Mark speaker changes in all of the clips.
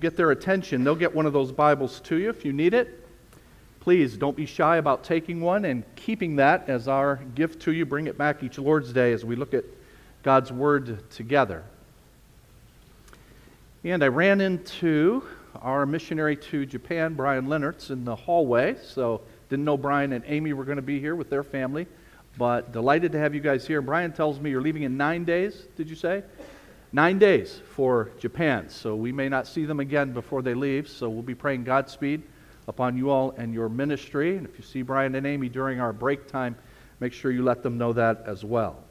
Speaker 1: get their attention, they'll get one of those Bibles to you if you need it. Please don't be shy about taking one and keeping that as our gift to you. Bring it back each Lord's Day as we look at God's Word together. And I ran into our missionary to Japan, Brian Lennertz, in the hallway. So didn't know Brian and Amy were going to be here with their family, but delighted to have you guys here. Brian tells me you're leaving in nine days, did you say? Nine days for Japan. So we may not see them again before they leave. So we'll be praying Godspeed upon you all and your ministry. And if you see Brian and Amy during our break time, make sure you let them know that as well.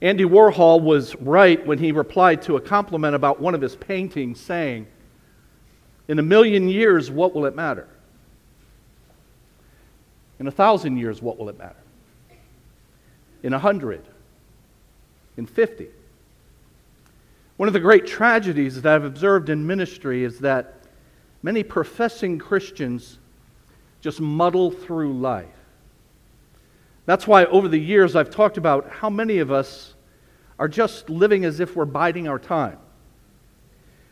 Speaker 1: Andy Warhol was right when he replied to a compliment about one of his paintings, saying, In a million years, what will it matter? In a thousand years, what will it matter? In a hundred? In fifty? One of the great tragedies that I've observed in ministry is that many professing Christians just muddle through life. That's why over the years I've talked about how many of us are just living as if we're biding our time.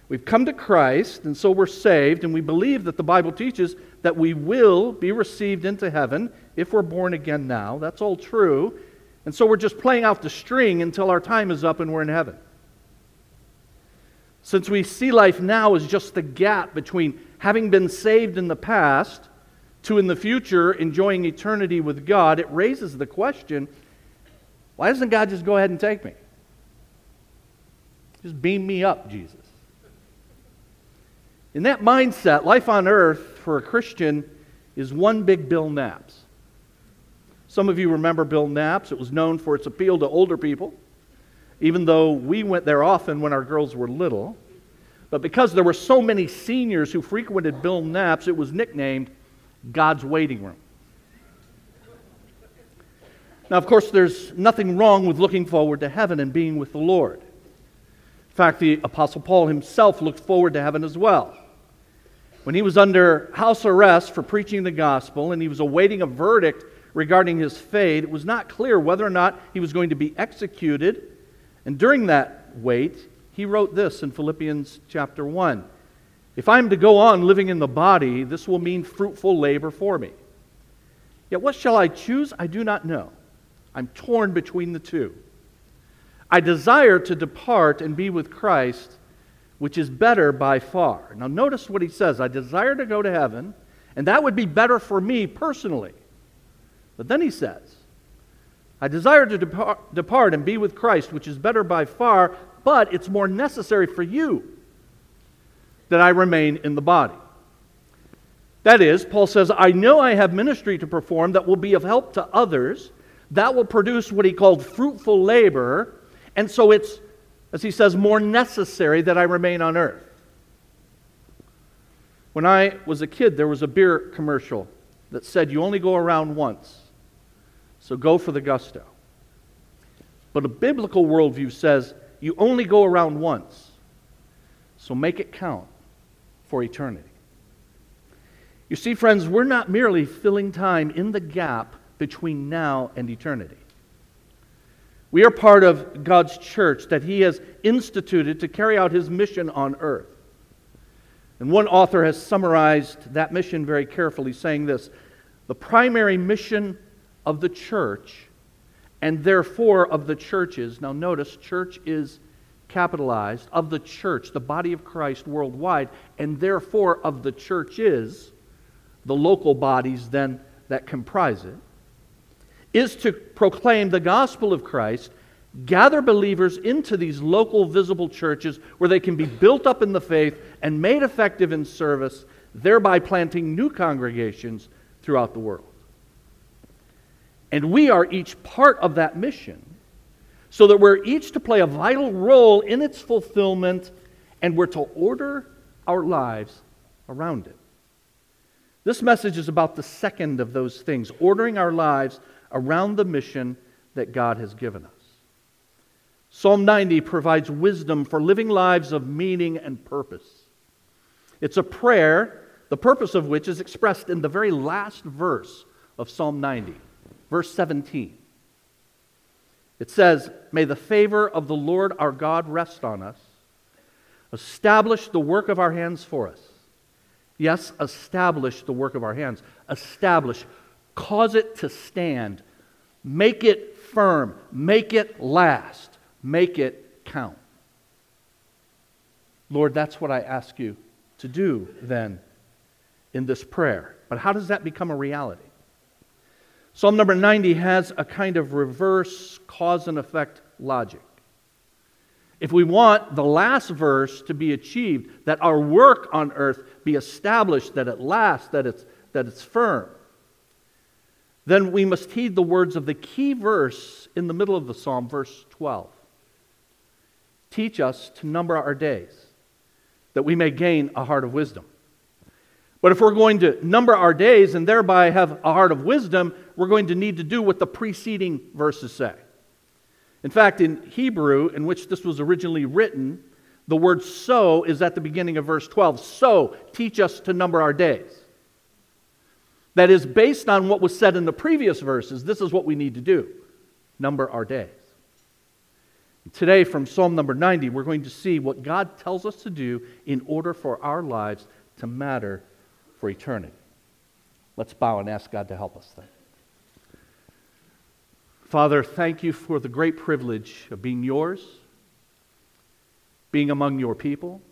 Speaker 1: We've come to Christ, and so we're saved, and we believe that the Bible teaches that we will be received into heaven if we're born again now. That's all true. And so we're just playing out the string until our time is up and we're in heaven. Since we see life now as just the gap between having been saved in the past to in the future enjoying eternity with God, it raises the question why doesn't God just go ahead and take me? Just beam me up, Jesus. In that mindset, life on earth for a Christian is one big Bill Knapp's. Some of you remember Bill Knapp's. It was known for its appeal to older people, even though we went there often when our girls were little. But because there were so many seniors who frequented Bill Knapp's, it was nicknamed God's Waiting Room. Now, of course, there's nothing wrong with looking forward to heaven and being with the Lord. In fact, the Apostle Paul himself looked forward to heaven as well. When he was under house arrest for preaching the gospel and he was awaiting a verdict regarding his fate, it was not clear whether or not he was going to be executed. And during that wait, he wrote this in Philippians chapter 1 If I am to go on living in the body, this will mean fruitful labor for me. Yet what shall I choose? I do not know. I'm torn between the two. I desire to depart and be with Christ, which is better by far. Now, notice what he says I desire to go to heaven, and that would be better for me personally. But then he says, I desire to depart, depart and be with Christ, which is better by far, but it's more necessary for you that I remain in the body. That is, Paul says, I know I have ministry to perform that will be of help to others that will produce what he called fruitful labor. And so it's, as he says, more necessary that I remain on earth. When I was a kid, there was a beer commercial that said, You only go around once, so go for the gusto. But a biblical worldview says, You only go around once, so make it count for eternity. You see, friends, we're not merely filling time in the gap between now and eternity. We are part of God's church that He has instituted to carry out His mission on earth. And one author has summarized that mission very carefully, saying this The primary mission of the church, and therefore of the churches, now notice, church is capitalized, of the church, the body of Christ worldwide, and therefore of the churches, the local bodies then that comprise it is to proclaim the gospel of Christ, gather believers into these local visible churches where they can be built up in the faith and made effective in service, thereby planting new congregations throughout the world. And we are each part of that mission so that we're each to play a vital role in its fulfillment and we're to order our lives around it. This message is about the second of those things, ordering our lives around the mission that God has given us. Psalm 90 provides wisdom for living lives of meaning and purpose. It's a prayer, the purpose of which is expressed in the very last verse of Psalm 90, verse 17. It says, May the favor of the Lord our God rest on us. Establish the work of our hands for us. Yes, establish the work of our hands. Establish. Cause it to stand. Make it firm. Make it last. Make it count. Lord, that's what I ask you to do then in this prayer. But how does that become a reality? Psalm number 90 has a kind of reverse cause and effect logic. If we want the last verse to be achieved, that our work on earth be established, that it lasts, that it's, that it's firm, then we must heed the words of the key verse in the middle of the psalm, verse 12. Teach us to number our days, that we may gain a heart of wisdom. But if we're going to number our days and thereby have a heart of wisdom, we're going to need to do what the preceding verses say. In fact, in Hebrew, in which this was originally written, the word so is at the beginning of verse 12. So, teach us to number our days. That is based on what was said in the previous verses. This is what we need to do number our days. Today, from Psalm number 90, we're going to see what God tells us to do in order for our lives to matter for eternity. Let's bow and ask God to help us then. Father, thank you for the great privilege of being yours, being among your people,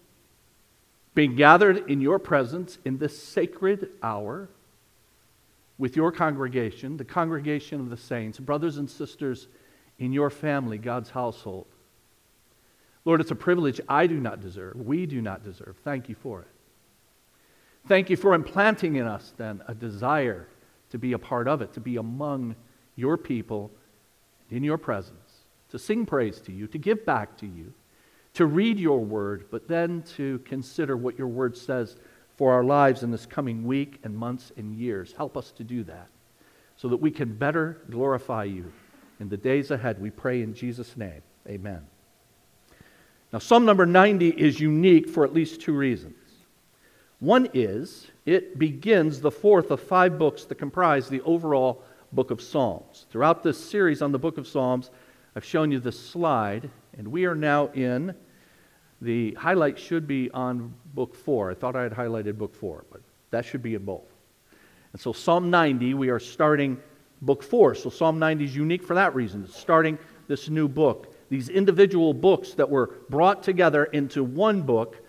Speaker 1: being gathered in your presence in this sacred hour with your congregation, the congregation of the saints, brothers and sisters in your family, God's household. Lord, it's a privilege I do not deserve. We do not deserve. Thank you for it. Thank you for implanting in us then a desire to be a part of it, to be among your people in your presence, to sing praise to you, to give back to you, to read your word, but then to consider what your word says for our lives in this coming week and months and years. Help us to do that so that we can better glorify you in the days ahead. We pray in Jesus' name. Amen. Now, Psalm number 90 is unique for at least two reasons. One is it begins the fourth of five books that comprise the overall book of Psalms. Throughout this series on the book of Psalms, I've shown you this slide, and we are now in the highlight should be on book four. I thought I had highlighted book four, but that should be in both. And so, Psalm 90, we are starting book four. So, Psalm 90 is unique for that reason. It's starting this new book. These individual books that were brought together into one book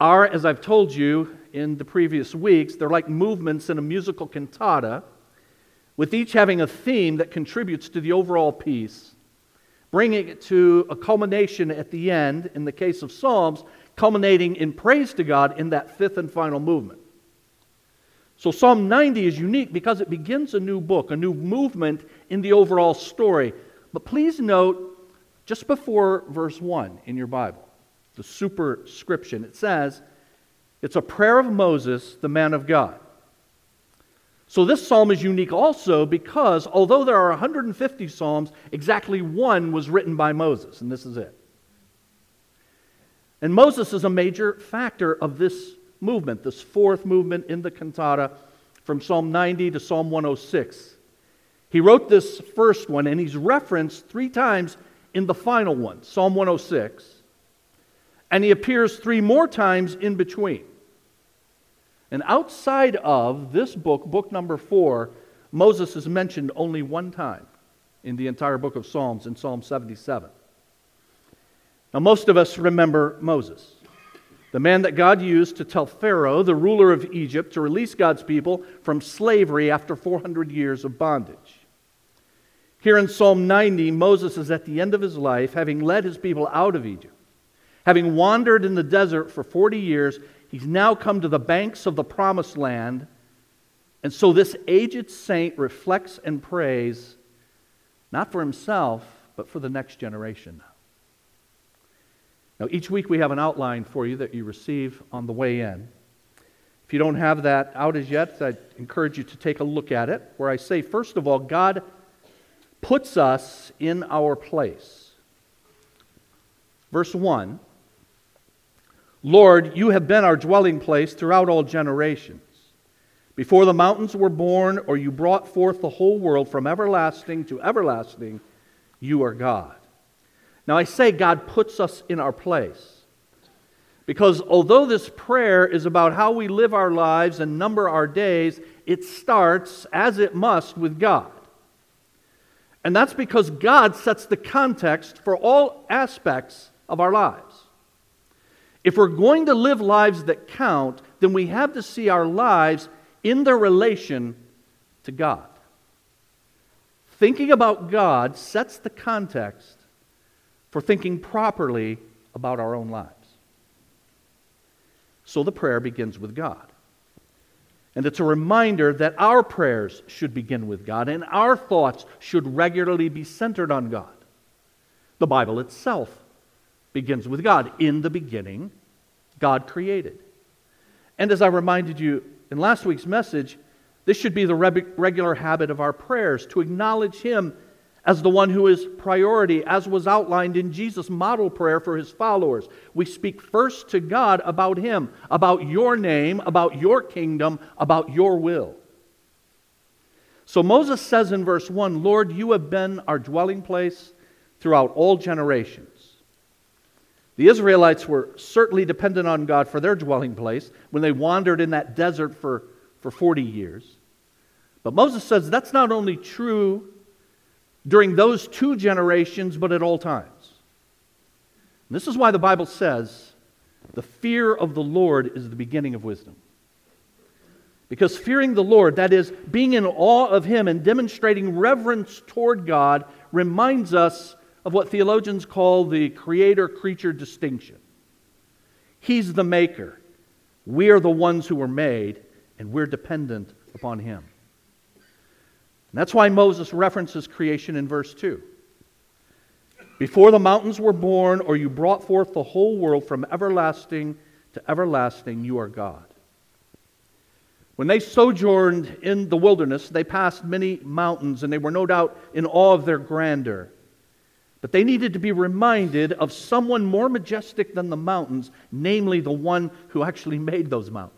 Speaker 1: are, as I've told you in the previous weeks, they're like movements in a musical cantata, with each having a theme that contributes to the overall piece, bringing it to a culmination at the end, in the case of Psalms, culminating in praise to God in that fifth and final movement. So, Psalm 90 is unique because it begins a new book, a new movement in the overall story. But please note, just before verse 1 in your Bible, the superscription. It says, it's a prayer of Moses, the man of God. So this psalm is unique also because although there are 150 psalms, exactly one was written by Moses, and this is it. And Moses is a major factor of this movement, this fourth movement in the cantata from Psalm 90 to Psalm 106. He wrote this first one, and he's referenced three times in the final one, Psalm 106 and he appears three more times in between. And outside of this book, book number four, Moses is mentioned only one time in the entire book of Psalms, in Psalm 77. Now, most of us remember Moses, the man that God used to tell Pharaoh, the ruler of Egypt, to release God's people from slavery after 400 years of bondage. Here in Psalm 90, Moses is at the end of his life, having led his people out of Egypt. Having wandered in the desert for 40 years, he's now come to the banks of the promised land. And so this aged saint reflects and prays, not for himself, but for the next generation. Now, each week we have an outline for you that you receive on the way in. If you don't have that out as yet, I encourage you to take a look at it, where I say, first of all, God puts us in our place. Verse 1 Lord, you have been our dwelling place throughout all generations. Before the mountains were born, or you brought forth the whole world from everlasting to everlasting, you are God. Now I say God puts us in our place. Because although this prayer is about how we live our lives and number our days, it starts, as it must, with God. And that's because God sets the context for all aspects of our lives. If we're going to live lives that count, then we have to see our lives in their relation to God. Thinking about God sets the context for thinking properly about our own lives. So the prayer begins with God. And it's a reminder that our prayers should begin with God and our thoughts should regularly be centered on God. The Bible itself begins with God. In the beginning, God created. And as I reminded you in last week's message, this should be the regular habit of our prayers to acknowledge Him as the one who is priority, as was outlined in Jesus' model prayer for his followers. We speak first to God about him, about your name, about your kingdom, about your will. So Moses says in verse 1 Lord, you have been our dwelling place throughout all generations. The Israelites were certainly dependent on God for their dwelling place when they wandered in that desert for, for 40 years. But Moses says that's not only true during those two generations, but at all times. And this is why the Bible says the fear of the Lord is the beginning of wisdom. Because fearing the Lord, that is, being in awe of Him and demonstrating reverence toward God, reminds us of what theologians call the creator creature distinction. He's the maker. We are the ones who were made, and we're dependent upon Him. And that's why Moses references creation in verse 2. Before the mountains were born, or you brought forth the whole world from everlasting to everlasting, you are God. When they sojourned in the wilderness, they passed many mountains, and they were no doubt in awe of their grandeur. But they needed to be reminded of someone more majestic than the mountains, namely the one who actually made those mountains.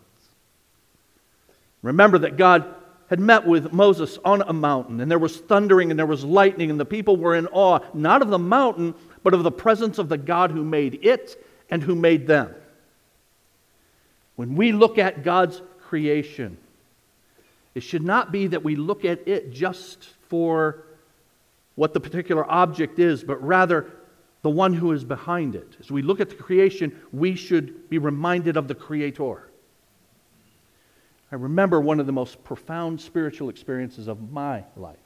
Speaker 1: Remember that God had met with Moses on a mountain, and there was thundering and there was lightning, and the people were in awe, not of the mountain, but of the presence of the God who made it and who made them. When we look at God's creation, it should not be that we look at it just for what the particular object is, but rather the one who is behind it. As we look at the creation, we should be reminded of the Creator. I remember one of the most profound spiritual experiences of my life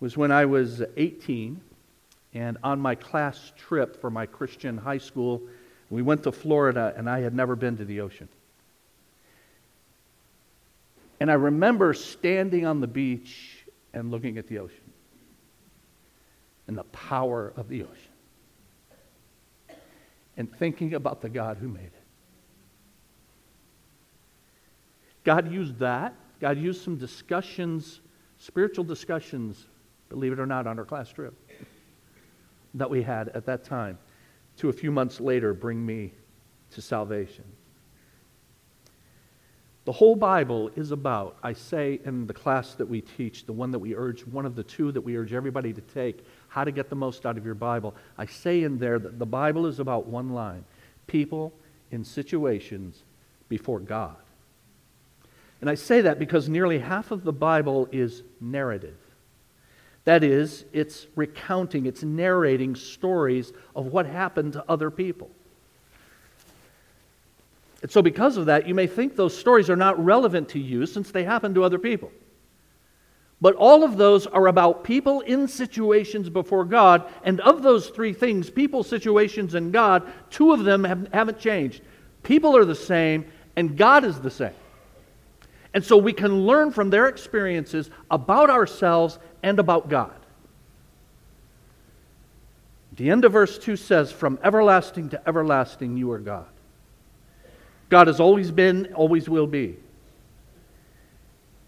Speaker 1: was when I was 18 and on my class trip for my Christian high school, we went to Florida and I had never been to the ocean. And I remember standing on the beach and looking at the ocean and the power of the ocean and thinking about the God who made it. God used that. God used some discussions, spiritual discussions, believe it or not, on our class trip that we had at that time to a few months later bring me to salvation. The whole Bible is about, I say in the class that we teach, the one that we urge, one of the two that we urge everybody to take, how to get the most out of your Bible. I say in there that the Bible is about one line people in situations before God. And I say that because nearly half of the Bible is narrative. That is, it's recounting, it's narrating stories of what happened to other people. And so, because of that, you may think those stories are not relevant to you since they happen to other people. But all of those are about people in situations before God. And of those three things people, situations, and God two of them have, haven't changed. People are the same, and God is the same. And so we can learn from their experiences about ourselves and about God. The end of verse 2 says, From everlasting to everlasting, you are God. God has always been, always will be.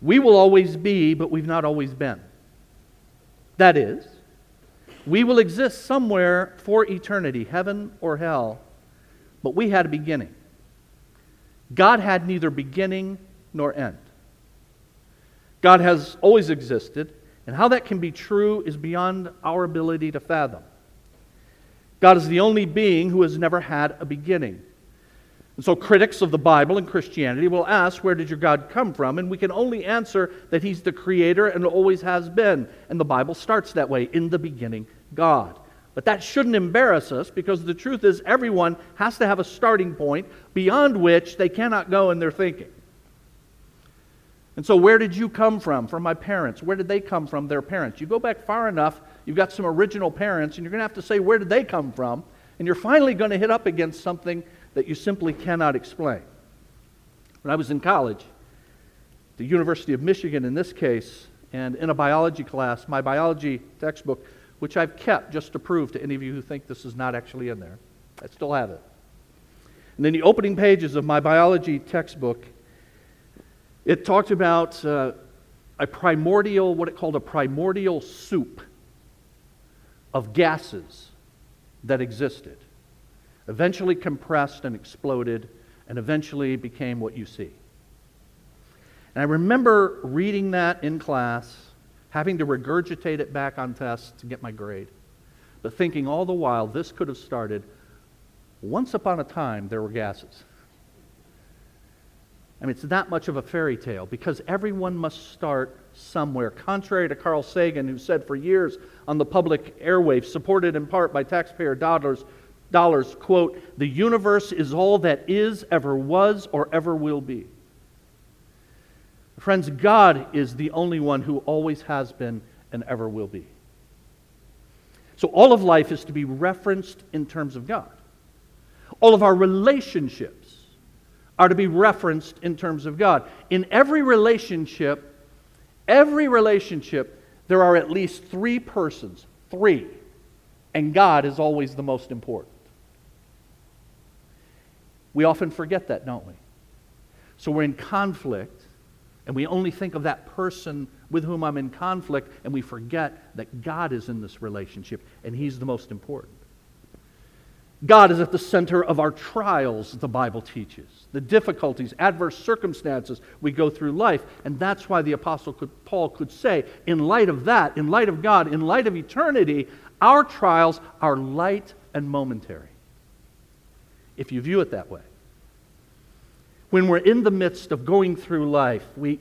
Speaker 1: We will always be, but we've not always been. That is, we will exist somewhere for eternity, heaven or hell, but we had a beginning. God had neither beginning nor end. God has always existed, and how that can be true is beyond our ability to fathom. God is the only being who has never had a beginning. And so critics of the Bible and Christianity will ask, Where did your God come from? And we can only answer that He's the Creator and always has been. And the Bible starts that way in the beginning, God. But that shouldn't embarrass us because the truth is, everyone has to have a starting point beyond which they cannot go in their thinking. And so, where did you come from? From my parents. Where did they come from? Their parents. You go back far enough, you've got some original parents, and you're going to have to say, Where did they come from? And you're finally going to hit up against something that you simply cannot explain. When I was in college, the University of Michigan in this case, and in a biology class, my biology textbook, which I've kept just to prove to any of you who think this is not actually in there, I still have it. And in the opening pages of my biology textbook, it talked about uh, a primordial, what it called a primordial soup of gases that existed eventually compressed and exploded, and eventually became what you see. And I remember reading that in class, having to regurgitate it back on tests to get my grade, but thinking all the while this could have started once upon a time there were gases. I mean, it's that much of a fairy tale because everyone must start somewhere. Contrary to Carl Sagan, who said for years on the public airwaves, supported in part by taxpayer dollars, dollars, quote, the universe is all that is, ever was, or ever will be. Friends, God is the only one who always has been and ever will be. So all of life is to be referenced in terms of God. All of our relationships are to be referenced in terms of God. In every relationship, every relationship, there are at least three persons, three, and God is always the most important. We often forget that, don't we? So we're in conflict, and we only think of that person with whom I'm in conflict, and we forget that God is in this relationship, and He's the most important. God is at the center of our trials, the Bible teaches, the difficulties, adverse circumstances we go through life. And that's why the Apostle Paul could say, in light of that, in light of God, in light of eternity, our trials are light and momentary if you view it that way. When we're in the midst of going through life, we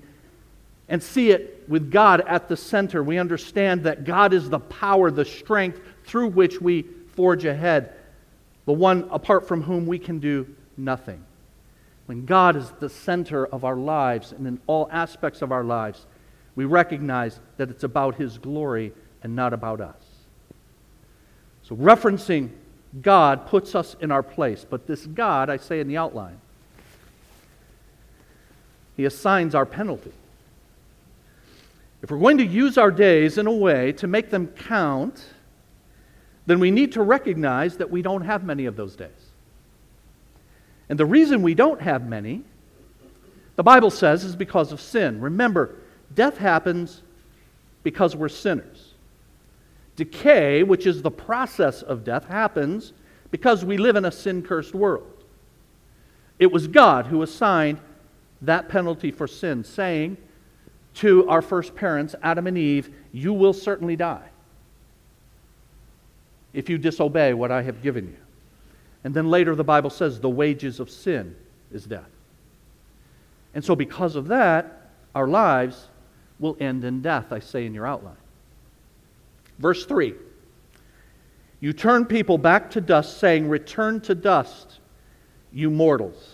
Speaker 1: and see it with God at the center, we understand that God is the power, the strength through which we forge ahead, the one apart from whom we can do nothing. When God is the center of our lives and in all aspects of our lives, we recognize that it's about His glory and not about us. So, referencing God puts us in our place. But this God, I say in the outline, He assigns our penalty. If we're going to use our days in a way to make them count, then we need to recognize that we don't have many of those days. And the reason we don't have many, the Bible says, is because of sin. Remember, death happens because we're sinners. Decay, which is the process of death, happens because we live in a sin cursed world. It was God who assigned that penalty for sin, saying to our first parents, Adam and Eve, You will certainly die if you disobey what I have given you. And then later the Bible says, The wages of sin is death. And so, because of that, our lives will end in death, I say in your outline. Verse 3 You turn people back to dust, saying, Return to dust, you mortals.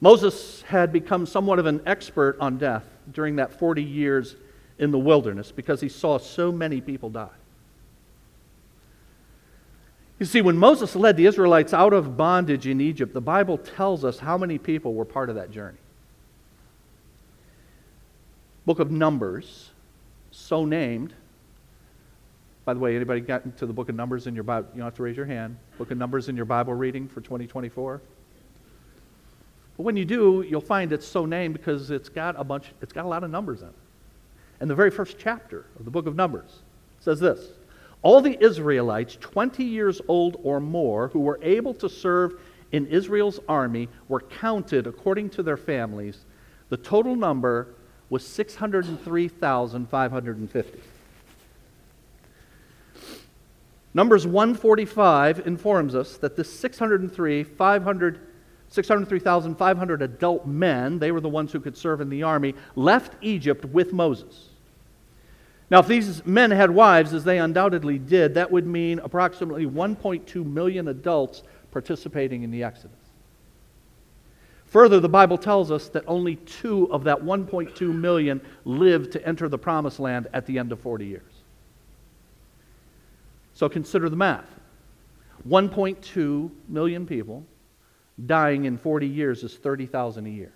Speaker 1: Moses had become somewhat of an expert on death during that 40 years in the wilderness because he saw so many people die. You see, when Moses led the Israelites out of bondage in Egypt, the Bible tells us how many people were part of that journey. Book of Numbers so named. By the way, anybody got into the book of Numbers in your Bible? You don't have to raise your hand. Book of Numbers in your Bible reading for 2024. But when you do, you'll find it's so named because it's got a bunch, it's got a lot of numbers in it. And the very first chapter of the book of Numbers says this All the Israelites 20 years old or more who were able to serve in Israel's army were counted according to their families. The total number was 603,550. Numbers 145 informs us that this 603, 500, 603,500 adult men, they were the ones who could serve in the army, left Egypt with Moses. Now, if these men had wives, as they undoubtedly did, that would mean approximately 1.2 million adults participating in the Exodus. Further, the Bible tells us that only two of that 1.2 million lived to enter the promised land at the end of 40 years. So consider the math 1.2 million people dying in 40 years is 30,000 a year,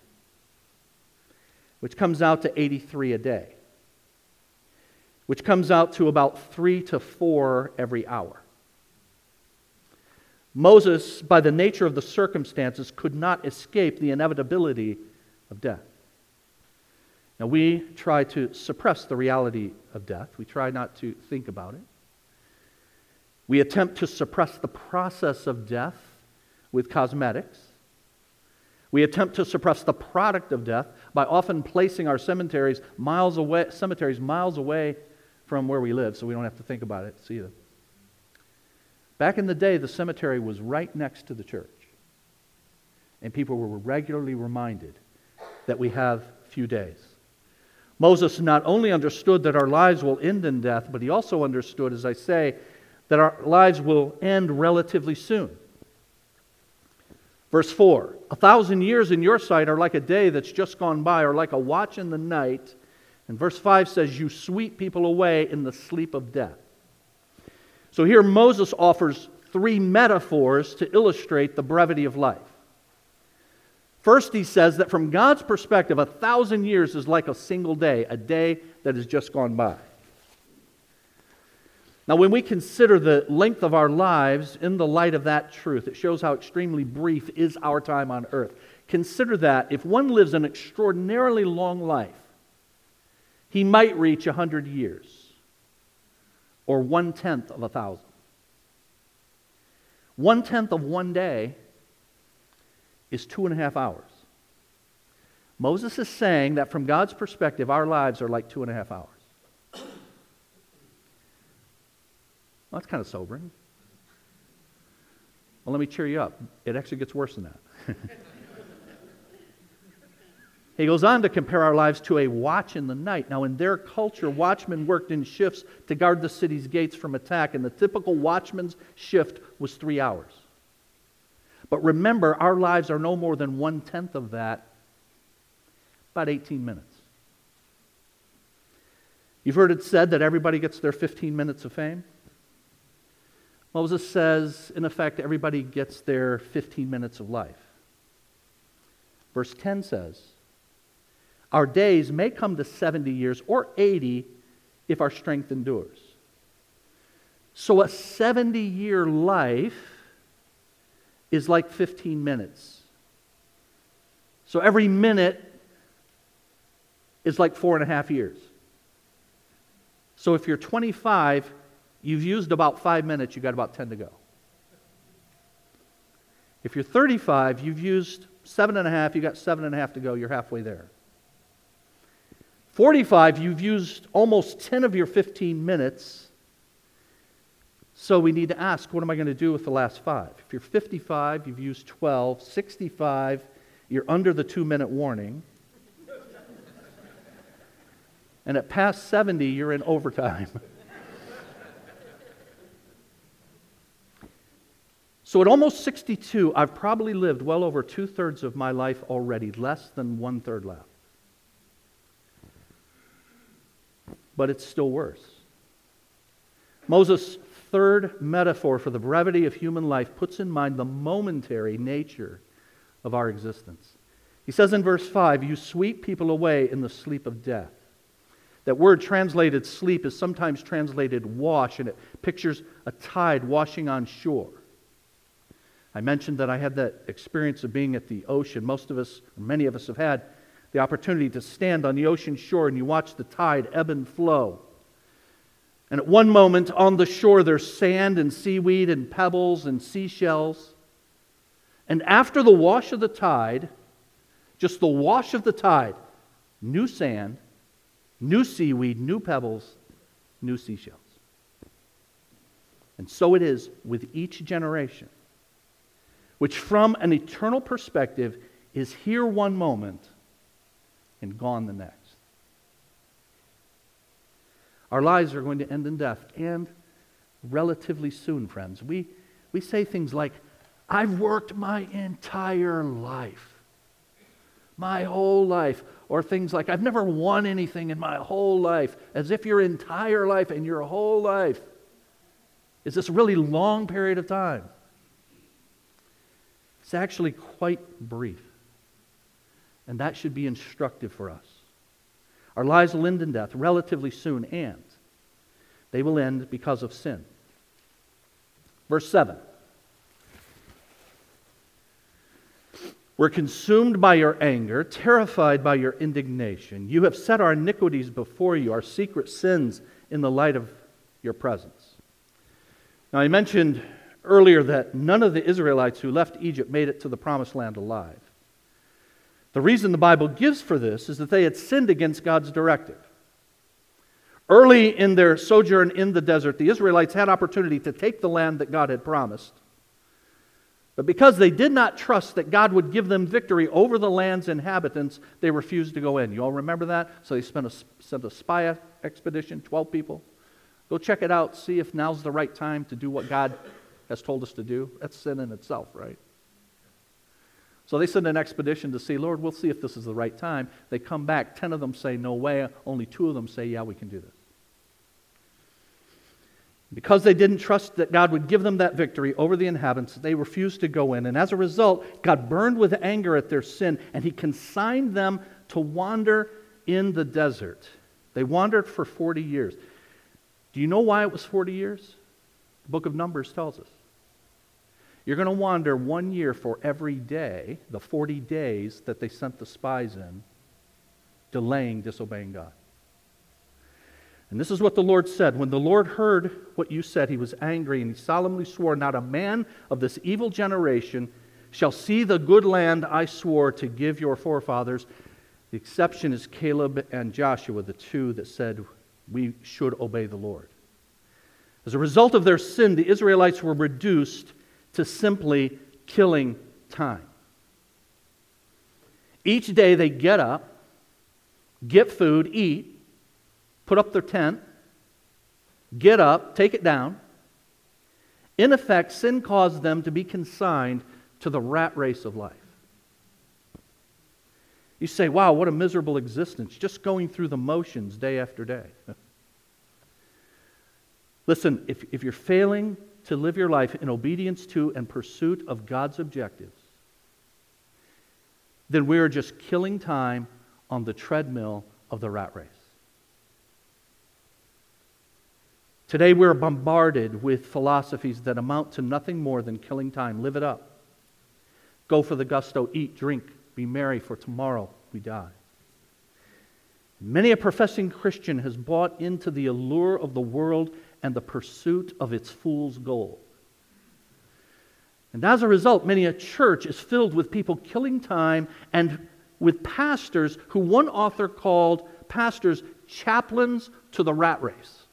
Speaker 1: which comes out to 83 a day, which comes out to about three to four every hour. Moses, by the nature of the circumstances, could not escape the inevitability of death. Now, we try to suppress the reality of death, we try not to think about it. We attempt to suppress the process of death with cosmetics. We attempt to suppress the product of death by often placing our cemeteries miles away, cemeteries miles away from where we live so we don't have to think about it, see them. Back in the day, the cemetery was right next to the church. And people were regularly reminded that we have few days. Moses not only understood that our lives will end in death, but he also understood, as I say, that our lives will end relatively soon. Verse 4 A thousand years in your sight are like a day that's just gone by, or like a watch in the night. And verse 5 says, You sweep people away in the sleep of death. So here Moses offers three metaphors to illustrate the brevity of life. First, he says that from God's perspective, a thousand years is like a single day, a day that has just gone by. Now, when we consider the length of our lives in the light of that truth, it shows how extremely brief is our time on earth. Consider that if one lives an extraordinarily long life, he might reach 100 years or one tenth of a thousand. One tenth of one day is two and a half hours. Moses is saying that from God's perspective, our lives are like two and a half hours. That's kind of sobering. Well, let me cheer you up. It actually gets worse than that. He goes on to compare our lives to a watch in the night. Now, in their culture, watchmen worked in shifts to guard the city's gates from attack, and the typical watchman's shift was three hours. But remember, our lives are no more than one tenth of that, about 18 minutes. You've heard it said that everybody gets their 15 minutes of fame. Moses says, in effect, everybody gets their 15 minutes of life. Verse 10 says, our days may come to 70 years or 80 if our strength endures. So a 70 year life is like 15 minutes. So every minute is like four and a half years. So if you're 25, you've used about five minutes, you've got about 10 to go. If you're 35, you've used seven and a half, you've got seven and a half to go, you're halfway there. 45, you've used almost 10 of your 15 minutes. So we need to ask, what am I going to do with the last five? If you're 55, you've used 12. 65, you're under the two minute warning. and at past 70, you're in overtime. so at almost 62, I've probably lived well over two thirds of my life already, less than one third left. but it's still worse. Moses' third metaphor for the brevity of human life puts in mind the momentary nature of our existence. He says in verse 5, You sweep people away in the sleep of death. That word translated sleep is sometimes translated wash, and it pictures a tide washing on shore. I mentioned that I had that experience of being at the ocean. Most of us, many of us, have had the opportunity to stand on the ocean shore and you watch the tide ebb and flow. And at one moment on the shore, there's sand and seaweed and pebbles and seashells. And after the wash of the tide, just the wash of the tide, new sand, new seaweed, new pebbles, new seashells. And so it is with each generation, which from an eternal perspective is here one moment and gone the next. Our lives are going to end in death, and relatively soon, friends. We, we say things like, I've worked my entire life, my whole life. Or things like, I've never won anything in my whole life, as if your entire life and your whole life is this really long period of time. It's actually quite brief. And that should be instructive for us. Our lives will end in death relatively soon, and they will end because of sin. Verse 7. We're consumed by your anger, terrified by your indignation. You have set our iniquities before you, our secret sins in the light of your presence. Now, I mentioned earlier that none of the Israelites who left Egypt made it to the promised land alive. The reason the Bible gives for this is that they had sinned against God's directive. Early in their sojourn in the desert, the Israelites had opportunity to take the land that God had promised. But because they did not trust that God would give them victory over the land's inhabitants, they refused to go in. You all remember that? So they a, sent a spy expedition, 12 people. Go check it out, see if now's the right time to do what God has told us to do. That's sin in itself, right? So they send an expedition to see, Lord, we'll see if this is the right time. They come back. Ten of them say, No way. Only two of them say, Yeah, we can do this. Because they didn't trust that God would give them that victory over the inhabitants, they refused to go in. And as a result, God burned with anger at their sin, and He consigned them to wander in the desert. They wandered for 40 years. Do you know why it was 40 years? The book of Numbers tells us. You're going to wander one year for every day, the 40 days that they sent the spies in, delaying disobeying God. And this is what the Lord said. When the Lord heard what you said, he was angry, and he solemnly swore, Not a man of this evil generation shall see the good land I swore to give your forefathers. The exception is Caleb and Joshua, the two that said we should obey the Lord. As a result of their sin, the Israelites were reduced to simply killing time. Each day they get up, get food, eat, put up their tent, get up, take it down. In effect, sin caused them to be consigned to the rat race of life. You say, wow, what a miserable existence, just going through the motions day after day. Listen, if, if you're failing to live your life in obedience to and pursuit of God's objectives, then we are just killing time on the treadmill of the rat race. Today we're bombarded with philosophies that amount to nothing more than killing time. Live it up. Go for the gusto, eat, drink, be merry, for tomorrow we die. Many a professing Christian has bought into the allure of the world and the pursuit of its fool's goal. And as a result, many a church is filled with people killing time and with pastors who one author called pastors chaplains to the rat race.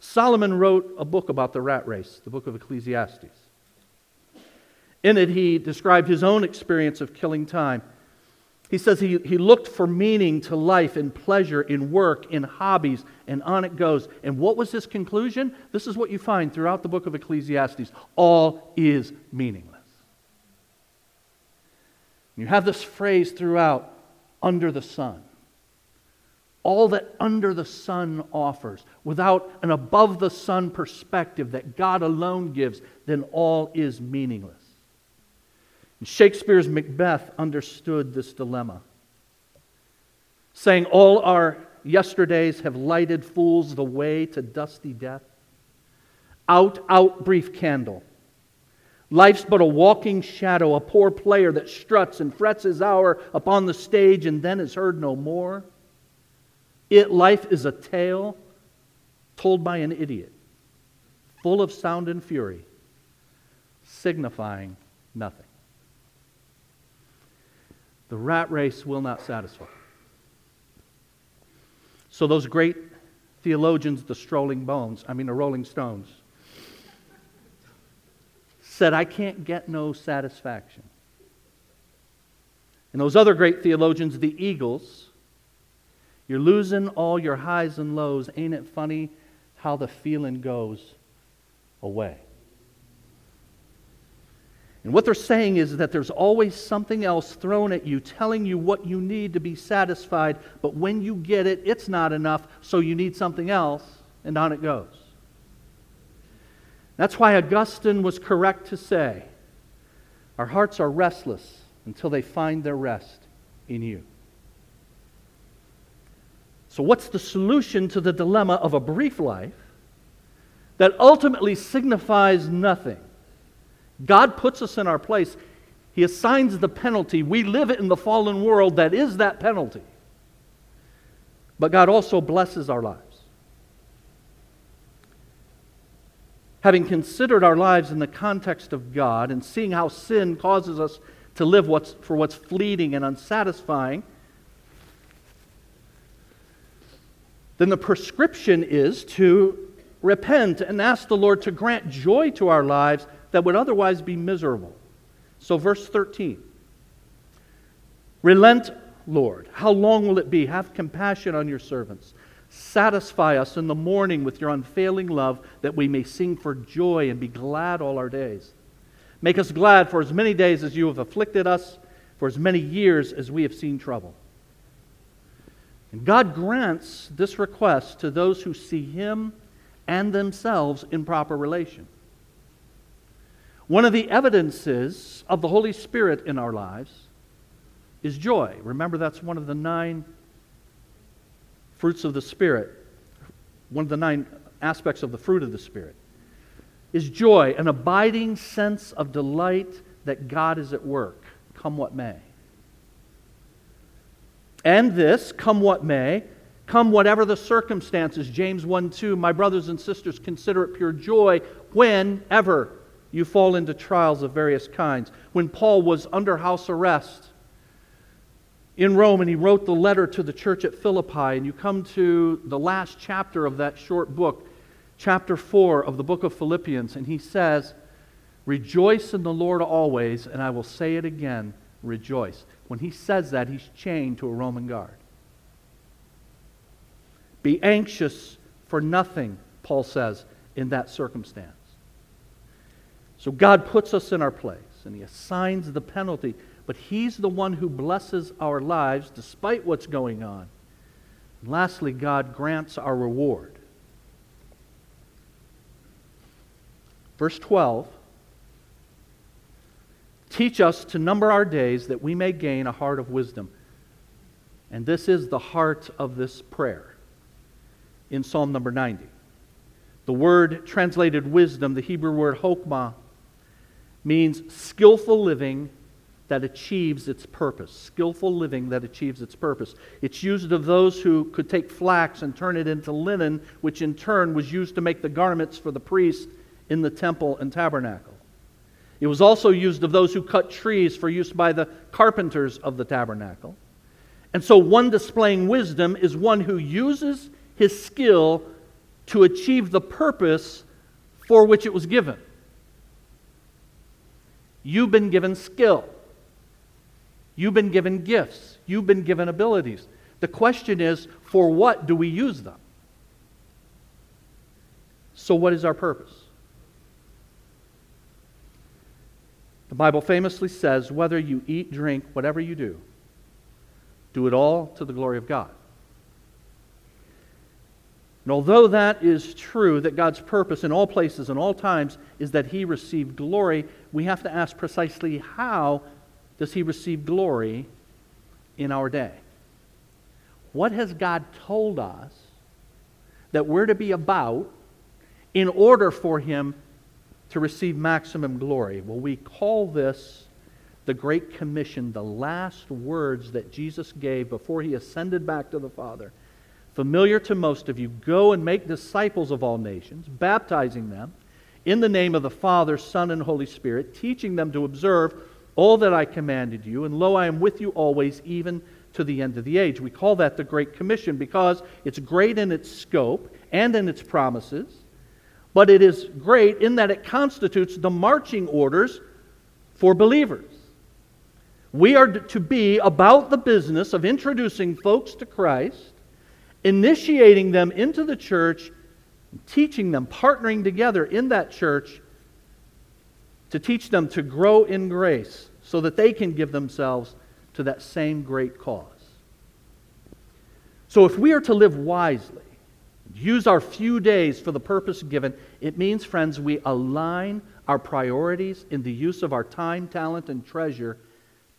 Speaker 1: Solomon wrote a book about the rat race, the book of Ecclesiastes. In it, he described his own experience of killing time he says he, he looked for meaning to life in pleasure, in work, in hobbies, and on it goes. And what was his conclusion? This is what you find throughout the book of Ecclesiastes all is meaningless. You have this phrase throughout under the sun. All that under the sun offers, without an above the sun perspective that God alone gives, then all is meaningless. Shakespeare's Macbeth understood this dilemma, saying, All our yesterdays have lighted fools the way to dusty death. Out, out, brief candle. Life's but a walking shadow, a poor player that struts and frets his hour upon the stage and then is heard no more. It, life is a tale told by an idiot, full of sound and fury, signifying nothing. The rat race will not satisfy. So, those great theologians, the strolling bones, I mean, the Rolling Stones, said, I can't get no satisfaction. And those other great theologians, the Eagles, you're losing all your highs and lows. Ain't it funny how the feeling goes away? And what they're saying is that there's always something else thrown at you, telling you what you need to be satisfied, but when you get it, it's not enough, so you need something else, and on it goes. That's why Augustine was correct to say, Our hearts are restless until they find their rest in you. So, what's the solution to the dilemma of a brief life that ultimately signifies nothing? God puts us in our place. He assigns the penalty. We live in the fallen world that is that penalty. But God also blesses our lives. Having considered our lives in the context of God and seeing how sin causes us to live what's, for what's fleeting and unsatisfying, then the prescription is to repent and ask the Lord to grant joy to our lives that would otherwise be miserable. So, verse 13 Relent, Lord. How long will it be? Have compassion on your servants. Satisfy us in the morning with your unfailing love, that we may sing for joy and be glad all our days. Make us glad for as many days as you have afflicted us, for as many years as we have seen trouble. And God grants this request to those who see Him and themselves in proper relation. One of the evidences of the Holy Spirit in our lives is joy. Remember, that's one of the nine fruits of the Spirit, one of the nine aspects of the fruit of the Spirit. Is joy, an abiding sense of delight that God is at work, come what may. And this, come what may, come whatever the circumstances. James 1 2, my brothers and sisters, consider it pure joy whenever you fall into trials of various kinds. When Paul was under house arrest in Rome and he wrote the letter to the church at Philippi, and you come to the last chapter of that short book, chapter 4 of the book of Philippians, and he says, Rejoice in the Lord always, and I will say it again, rejoice. When he says that, he's chained to a Roman guard. Be anxious for nothing, Paul says, in that circumstance. So God puts us in our place and He assigns the penalty, but He's the one who blesses our lives despite what's going on. And lastly, God grants our reward. Verse 12 Teach us to number our days that we may gain a heart of wisdom. And this is the heart of this prayer in Psalm number 90. The word translated wisdom, the Hebrew word hokmah, means skillful living that achieves its purpose. Skillful living that achieves its purpose. It's used of those who could take flax and turn it into linen, which in turn was used to make the garments for the priest in the temple and tabernacle. It was also used of those who cut trees for use by the carpenters of the tabernacle. And so, one displaying wisdom is one who uses his skill to achieve the purpose for which it was given. You've been given skill. You've been given gifts. You've been given abilities. The question is, for what do we use them? So, what is our purpose? The Bible famously says, whether you eat, drink, whatever you do, do it all to the glory of God. And although that is true, that God's purpose in all places and all times is that He receive glory, we have to ask precisely how does He receive glory in our day? What has God told us that we're to be about in order for Him to receive maximum glory? Well, we call this the Great Commission, the last words that Jesus gave before He ascended back to the Father familiar to most of you, go and make disciples of all nations, baptizing them in the name of the Father, Son, and Holy Spirit, teaching them to observe all that I commanded you. And lo, I am with you always, even to the end of the age. We call that the Great Commission because it's great in its scope and in its promises, but it is great in that it constitutes the marching orders for believers. We are to be about the business of introducing folks to Christ, initiating them into the church, teaching them, partnering together in that church to teach them to grow in grace so that they can give themselves to that same great cause. So, if we are to live wisely, use our few days for the purpose given, it means, friends, we align our priorities in the use of our time, talent, and treasure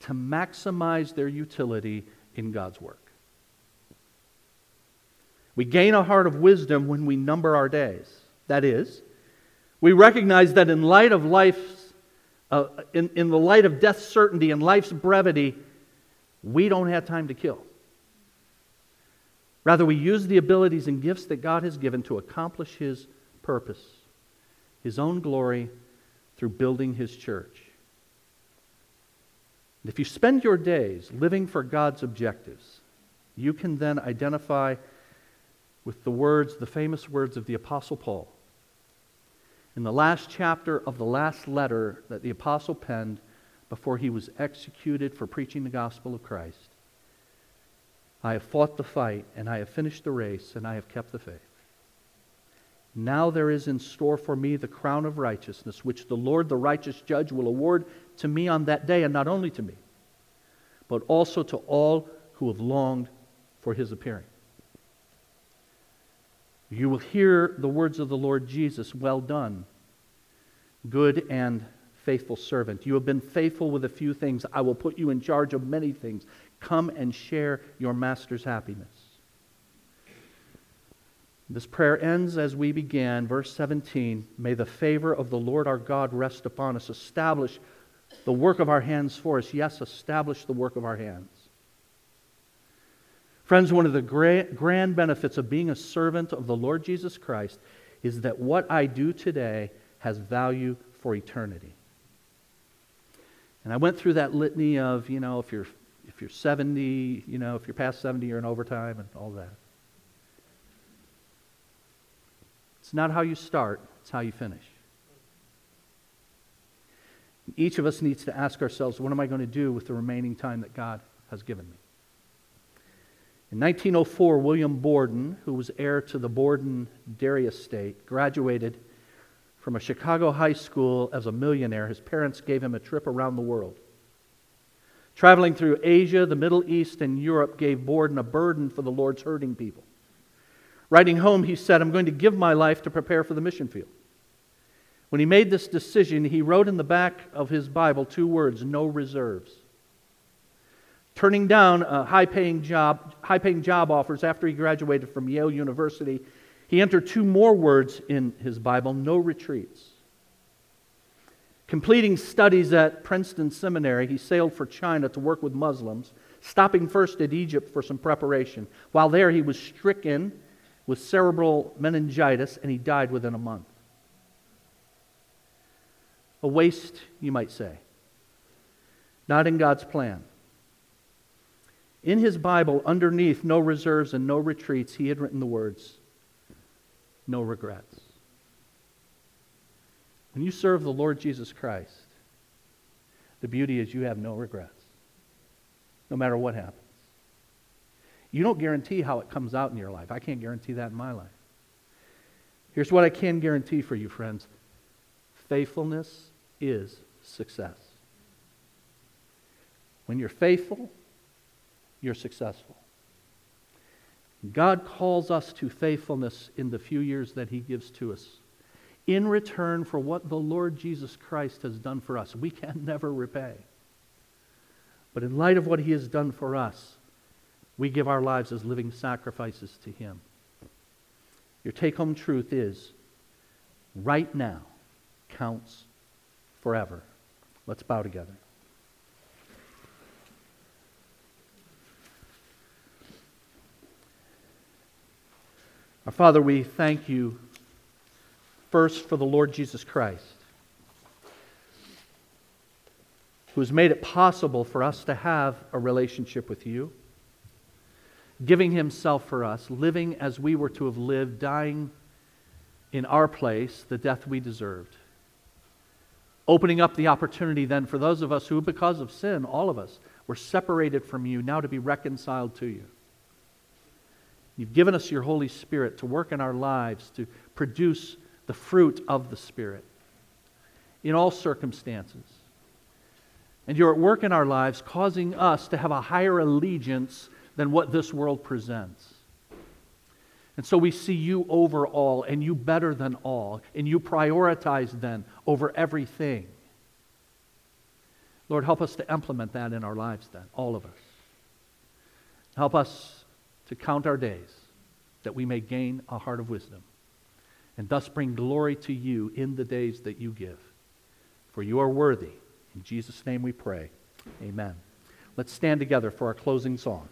Speaker 1: to maximize their utility in God's work. We gain a heart of wisdom when we number our days. That is, we recognize that in light of life's, uh, in, in the light of death's certainty and life's brevity, we don't have time to kill. Rather, we use the abilities and gifts that God has given to accomplish His purpose, His own glory, through building His church. And if you spend your days living for God's objectives, you can then identify with the words, the famous words of the Apostle Paul. In the last chapter of the last letter that the Apostle penned before he was executed for preaching the gospel of Christ, I have fought the fight, and I have finished the race, and I have kept the faith. Now there is in store for me the crown of righteousness, which the Lord, the righteous judge, will award to me on that day, and not only to me, but also to all who have longed for his appearing. You will hear the words of the Lord Jesus Well done, good and faithful servant. You have been faithful with a few things. I will put you in charge of many things. Come and share your master's happiness. This prayer ends as we began, verse 17. May the favor of the Lord our God rest upon us. Establish the work of our hands for us. Yes, establish the work of our hands. Friends, one of the grand benefits of being a servant of the Lord Jesus Christ is that what I do today has value for eternity. And I went through that litany of, you know, if you're if you're 70, you know, if you're past 70, you're in overtime and all that. It's not how you start, it's how you finish. Each of us needs to ask ourselves, what am I going to do with the remaining time that God has given me? In 1904, William Borden, who was heir to the Borden dairy estate, graduated from a Chicago high school as a millionaire. His parents gave him a trip around the world. Traveling through Asia, the Middle East, and Europe gave Borden a burden for the Lord's hurting people. Writing home, he said, I'm going to give my life to prepare for the mission field. When he made this decision, he wrote in the back of his Bible two words no reserves. Turning down high paying job, high paying job offers after he graduated from Yale University, he entered two more words in his Bible no retreats. Completing studies at Princeton Seminary, he sailed for China to work with Muslims, stopping first at Egypt for some preparation. While there, he was stricken with cerebral meningitis and he died within a month. A waste, you might say. Not in God's plan. In his Bible, underneath no reserves and no retreats, he had written the words, no regrets. When you serve the Lord Jesus Christ, the beauty is you have no regrets, no matter what happens. You don't guarantee how it comes out in your life. I can't guarantee that in my life. Here's what I can guarantee for you, friends faithfulness is success. When you're faithful, you're successful. God calls us to faithfulness in the few years that He gives to us in return for what the Lord Jesus Christ has done for us. We can never repay. But in light of what he has done for us, we give our lives as living sacrifices to him. Your take home truth is right now counts forever. Let's bow together. Our Father, we thank you first for the Lord Jesus Christ, who has made it possible for us to have a relationship with you. giving himself for us, living as we were to have lived, dying in our place, the death we deserved. Opening up the opportunity then for those of us who, because of sin, all of us, were separated from you, now to be reconciled to you. You've given us your Holy Spirit to work in our lives, to produce the fruit of the Spirit in all circumstances. And you're at work in our lives, causing us to have a higher allegiance than what this world presents. And so we see you over all, and you better than all, and you prioritize then over everything. Lord, help us to implement that in our lives then, all of us. Help us to count our days that we may gain a heart of wisdom and thus bring glory to you in the days that you give. For you are worthy. In Jesus' name we pray. Amen. Let's stand together for our closing song.